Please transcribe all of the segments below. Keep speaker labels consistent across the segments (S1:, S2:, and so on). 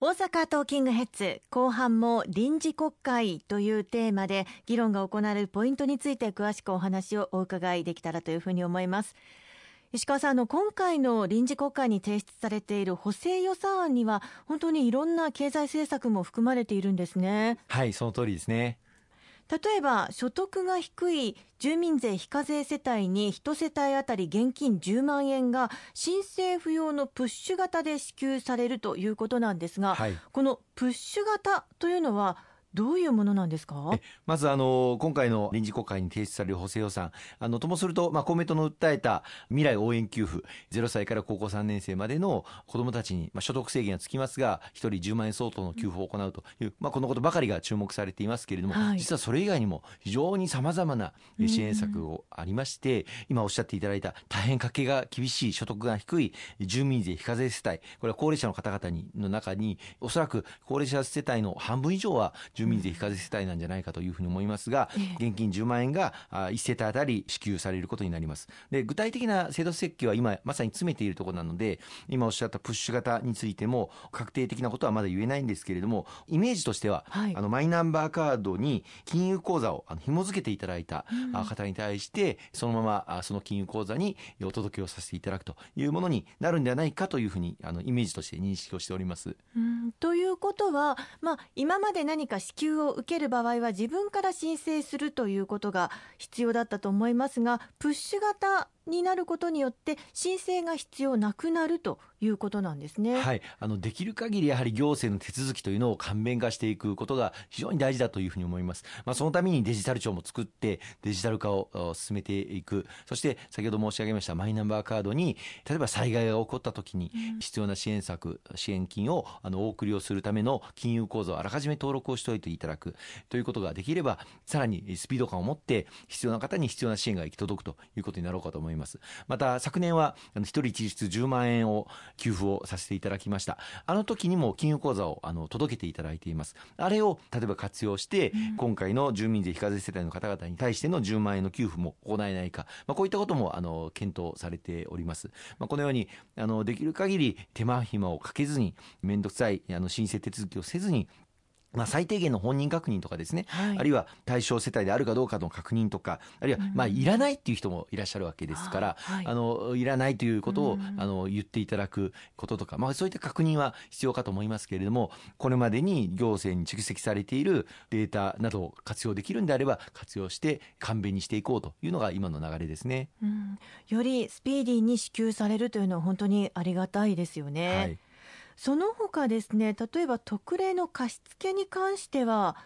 S1: 大阪トーキングヘッズ後半も臨時国会というテーマで議論が行われるポイントについて詳しくお話をお伺いできたらというふうに思います。石川さんあの今回の臨時国会に提出されている補正予算案には本当にいろんな経済政策も含まれているんですね。
S2: はいその通りですね。
S1: 例えば所得が低い住民税非課税世帯に1世帯当たり現金10万円が申請不要のプッシュ型で支給されるということなんですが、はい、このプッシュ型というのはどういうものなんですか？
S2: まずあの今回の臨時国会に提出される補正予算。あのともすると、まあ、公明党の訴えた未来応援給付0歳から高校3年生までの子どもたちに、まあ、所得制限がつきますが1人10万円相当の給付を行うという、まあ、このことばかりが注目されていますけれども、はい、実はそれ以外にも非常にさまざまな支援策をありまして、今おっしゃっていただいた大変家計が厳しい所得が低い住民税非課税世帯これは高齢者の方々にの中におそらく高齢者世帯の半分以上は住民税非課税世帯なんじゃないかというふうに思いますが、現金10万円が1世帯当たり支給されることになります。で具体的な制度設計は今まさに詰めているところなので今おっしゃったプッシュ型についても確定的なことはまだ言えないんですけれどもイメージとしては、はい、あのマイナンバーカードに金融口座をあの紐付けていただいた方に対してそのままその金融口座にお届けをさせていただくというものになるんではないかというふうにあのイメージとして認識をしております。
S1: うんということは、まあ、今まで何か支給を受ける場合は自分から申請するということが必要だったと思いますがプッシュ型になることによって申請が必要なくなるということなんですね。
S2: はい、あのできる限りやはり行政の手続きというのを簡便化していくことが非常に大事だというふうに思います。まあそのためにデジタル庁も作ってデジタル化を進めていく。そして先ほど申し上げましたマイナンバーカードに例えば災害が起こった時に必要な支援策、支援金をあのお送りをするための金融口座をあらかじめ登録をしておいていただくということができればさらにスピード感を持って必要な方に必要な支援が行き届くということになろうかと思います。また昨年は一人一律10万円を給付をさせていただきました。あの時にも金融口座をあの届けていただいています。あれを例えば活用して、今回の住民税非課税世帯の方々に対しての10万円の給付も行えないか、まあ、こういったこともあの検討されております、まあ、このようにあのできる限り手間暇をかけずに面倒くさいあの申請手続きをせずにまあ、最低限の本人確認とかですね、はい、あるいは対象世帯であるかどうかの確認とかあるいはまあいらないっていう人もいらっしゃるわけですから、はい、あのいらないということをあの言っていただくこととか、まあ、そういった確認は必要かと思いますけれどもこれまでに行政に蓄積されているデータなどを活用できるんであれば活用して簡便にしていこうというのが今の流れですね、
S1: うん、よりスピーディーに支給されるというのは本当にありがたいですよね。はいその他ですね例えば特例の貸付に関しては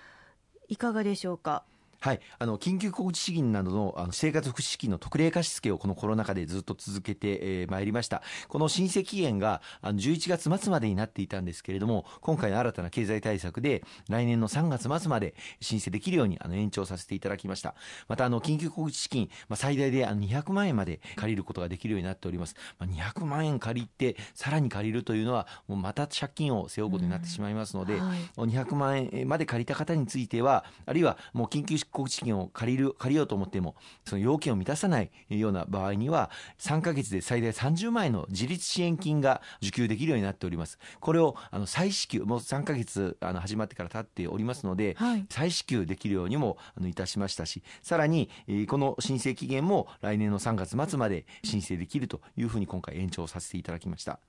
S1: いかがでしょうか？
S2: はい、あの緊急小口資金などのあの生活福祉資金の特例貸付をこのコロナ禍でずっと続けてま、えー、いりました。この申請期限があの11月末までになっていたんですけれども、今回の新たな経済対策で来年の3月末まで申請できるようにあの延長させていただきました。またあの緊急小口資金、まあ、最大であの200万円まで借りることができるようになっております。まあ、200万円借りてさらに借りるというのはもうまた借金を背負うことになってしまいますので、はい、200万円まで借りた方については、あるいはもう緊急小口資金を借りる借りようと思ってもその要件を満たさないような場合には3ヶ月で最大30万円の自立支援金が受給できるようになっておりますこれをあの再支給もう3ヶ月あの始まってから経っておりますので、はい、再支給できるようにもあのいたしましたしさらに、この申請期限も来年の3月末まで申請できるというふうに今回延長させていただきました。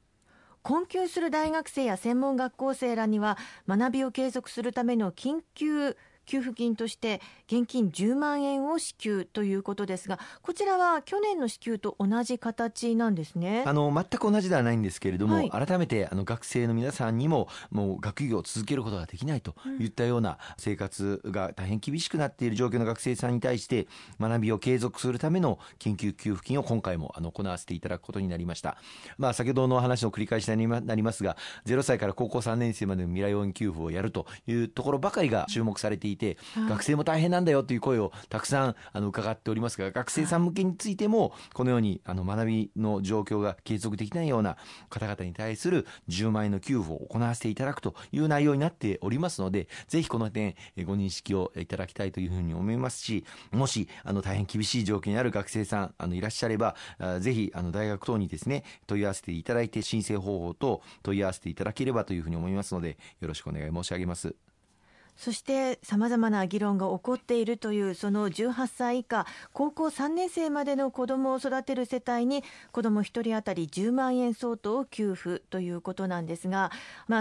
S1: 困窮する大学生や専門学校生らには学びを継続するための緊急給付金として現金10万円を支給ということですがこちらは去年の支給と同じ形なんですね。
S2: あの全く同じではないんですけれども、はい、改めてあの学生の皆さんにももう学業を続けることができないといったような生活が大変厳しくなっている状況の学生さんに対して学びを継続するための緊急給付金を今回もあの行わせていただくことになりました、まあ、先ほどの話の繰り返しになりますが0歳から高校3年生までの未来応援給付をやるというところばかりが注目されていいて、学生も大変なんだよという声をたくさんあの伺っておりますが学生さん向けについてもこのようにあの学びの状況が継続できないような方々に対する10万円の給付を行わせていただくという内容になっておりますのでぜひこの点ご認識をいただきたいというふうに思いますしもしあの大変厳しい状況にある学生さんあのいらっしゃればぜひあの大学等にですね問い合わせていただいて申請方法等問い合わせていただければというふうに思いますのでよろしくお願い申し上げます。
S1: そしてさまざまな議論が起こっているというその18歳以下高校3年生までの子どもを育てる世帯に子ども1人当たり10万円相当を給付ということなんですが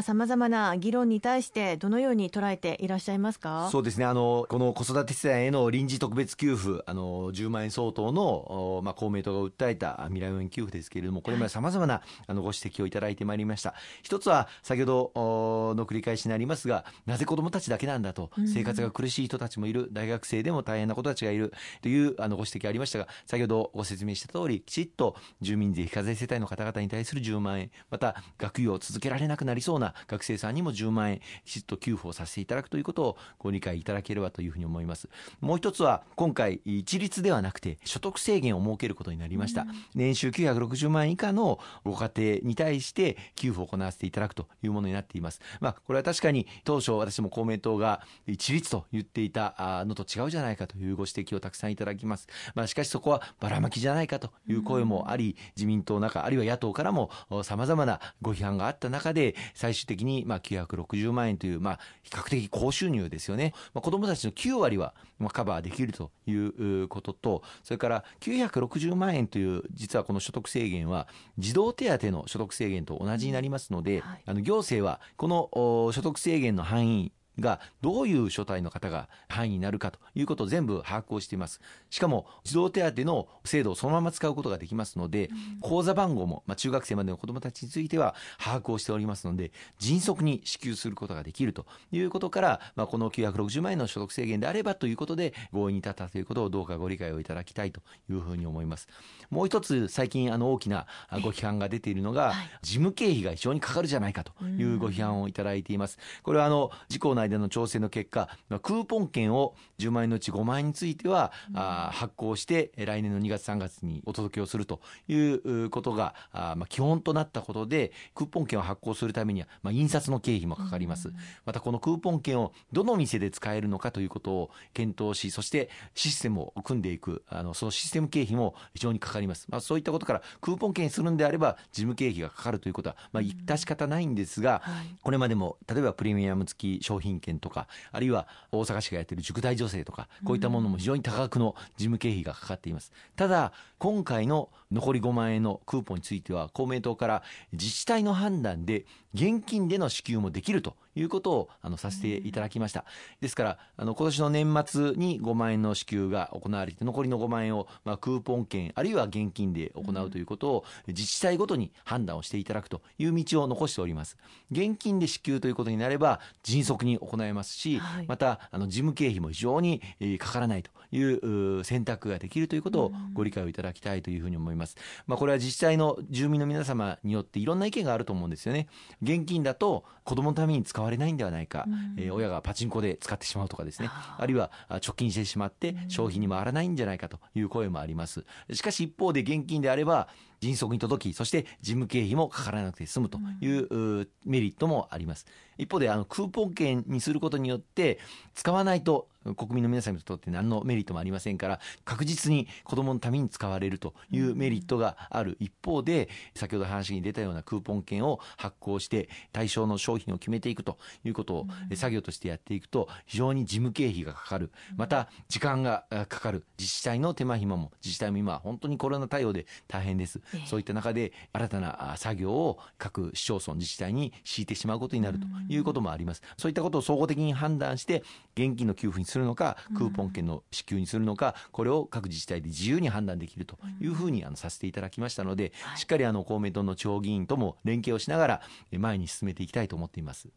S1: さまざ、まな議論に対してどのように捉えていらっしゃいますか？
S2: そうですね。あのこの子育て世帯への臨時特別給付あの10万円相当の、まあ、公明党が訴えた未来応援給付ですけれどもこれまでさまざまなあのご指摘をいただいてまいりました。一つは先ほどの繰り返しになりますがなぜ子どもたちだけなんだと、生活が苦しい人たちもいる、大学生でも大変な子たちがいるというあのご指摘ありましたが、先ほどご説明した通り、きちっと住民税非課税世帯の方々に対する10万円、また学業を続けられなくなりそうな学生さんにも10万円、きちっと給付をさせていただくということをご理解いただければというふうに思います。もう一つは、今回、一律ではなくて、所得制限を設けることになりました。年収960万円以下のご家庭に対して給付を行わせていただくというものになっています。まあ、これは確かに当初私も公明党が一律と言っていたのと違うじゃないかというご指摘をたくさんいただきます。まあ、しかしそこはばらまきじゃないかという声もあり、自民党の中、あるいは野党からも様々なご批判があった中で、最終的にまあ960万円という、まあ、比較的高収入ですよね。まあ、子供たちの9割はカバーできるということと、それから960万円という実はこの所得制限は児童手当の所得制限と同じになりますので、あの行政はこの所得制限の範囲がどういう所帯の方が範囲になるかということを全部把握をしています。しかも児童手当の制度をそのまま使うことができますので、口座番号も、まあ、中学生までの子どもたちについては把握をしておりますので、迅速に支給することができるということから、まあ、この960万円の所得制限であればということで合意に至ったということをどうかご理解をいただきたいというふうに思います。もう一つ最近あの大きなご批判が出ているのが、事務経費が非常にかかるじゃないかというご批判をいただいています。これはあの自公内での調整の結果、クーポン券を10万円のうち5万円については、うん、あ発行して来年の2月3月にお届けをするということがあ、まあ、基本となったことでクーポン券を発行するためには、まあ、印刷の経費もかかります、うん、またこのクーポン券をどの店で使えるのかということを検討しそしてシステムを組んでいくあのそのシステム経費も非常にかかります、まあ、そういったことからクーポン券にするんであれば事務経費がかかるということは、まあ、致し方ないんですが、うんはい、これまでも例えばプレミアム付き商品券とかあるいは大阪市がやっている塾代女性とかこういったものも非常に多額の事務経費がかかっていますただ今回の残り5万円のクーポンについては公明党から自治体の判断で現金での支給もできるということをあのさせていただきました。ですから、あの今年の年末に5万円の支給が行われて、残りの5万円を、まあ、クーポン券、あるいは現金で行うということを、自治体ごとに判断をしていただくという道を残しております。現金で支給ということになれば、迅速に行えますし、はい、また、あの事務経費も非常に、えー、かからないという選択ができるということをご理解をいただきたいというふうに思います。まあ、これは自治体の住民の皆様によっていろんな意見があると思うんですよね。現金だと子供のために使われないんではないか、うん、えー、親がパチンコで使ってしまうとかですね。あるいは貯金してしまって消費に回らないんじゃないかという声もあります。しかし一方で現金であれば迅速に届きそして事務経費もかからなくて済むというメリットもあります。一方であのクーポン券にすることによって使わないと国民の皆さんにとって何のメリットもありませんから確実に子どものために使われるというメリットがある。一方で先ほど話に出たようなクーポン券を発行して対象の商品を決めていくということを作業としてやっていくと非常に事務経費がかかる。また時間がかかる。自治体の手間暇も自治体も今本当にコロナ対応で大変ですそういった中で新たな作業を各市町村自治体に敷いてしまうことになるということもあります。そういったことを総合的に判断して現金の給付にするのかクーポン券の支給にするのかこれを各自治体で自由に判断できるというふうにあのさせていただきましたのでしっかりあの公明党の地方議員とも連携をしながら前に進めていきたいと思っています。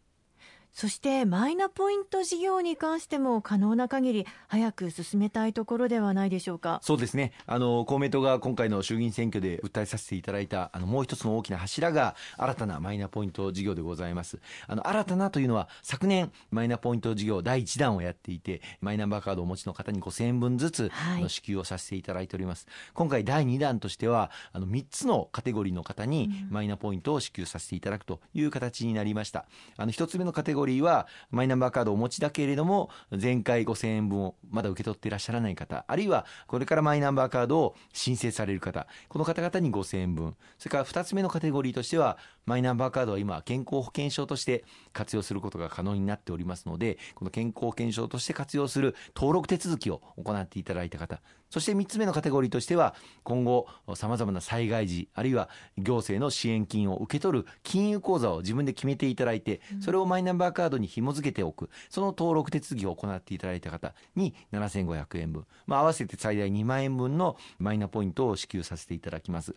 S1: そしてマイナポイント事業に関しても可能な限り早く進めたいところではないでしょうか。
S2: そうですね。あの公明党が今回の衆議院選挙で訴えさせていただいたあのもう一つの大きな柱が新たなマイナポイント事業でございます。あの新たなというのは昨年マイナポイント事業第1弾をやっていてマイナンバーカードをお持ちの方に5000円分ずつ、の支給をさせていただいております。今回第2弾としてはあの3つのカテゴリーの方にマイナポイントを支給させていただくという形になりました。あの1つ目のカテゴリーはマイナンバーカードをお持ちだけれども前回5000円分をまだ受け取っていらっしゃらない方あるいはこれからマイナンバーカードを申請される方この方々に5000円分。それから2つ目のカテゴリーとしてはマイナンバーカードは今健康保険証として活用することが可能になっておりますのでこの健康保険証として活用する登録手続きを行っていただいた方そして3つ目のカテゴリーとしては今後さまざまな災害時あるいは行政の支援金を受け取る金融口座を自分で決めていただいてそれをマイナンバーカードに紐付けておく。その登録手続きを行っていただいた方に7500円分、まあ、合わせて最大2万円分のマイナポイントを支給させていただきます。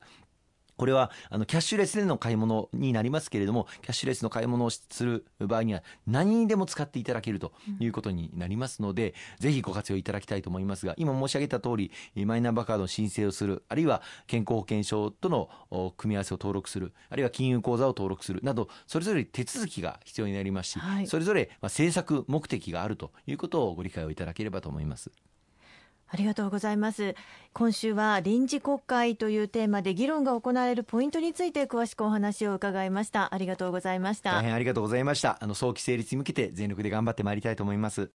S2: これはあのキャッシュレスでの買い物になりますけれどもキャッシュレスの買い物をする場合には何にでも使っていただけるということになりますので、うん、ぜひご活用いただきたいと思いますが今申し上げた通りマイナンバーカードの申請をするあるいは健康保険証との組み合わせを登録するあるいは金融口座を登録するなどそれぞれ手続きが必要になりますし、はい、それぞれ政策目的があるということをご理解をいただければと思います。
S1: ありがとうございます。今週は臨時国会というテーマで議論が行われるポイントについて詳しくお話を伺いました。ありがとうございました。
S2: 大変ありがとうございました。あの早期成立に向けて全力で頑張ってまいりたいと思います。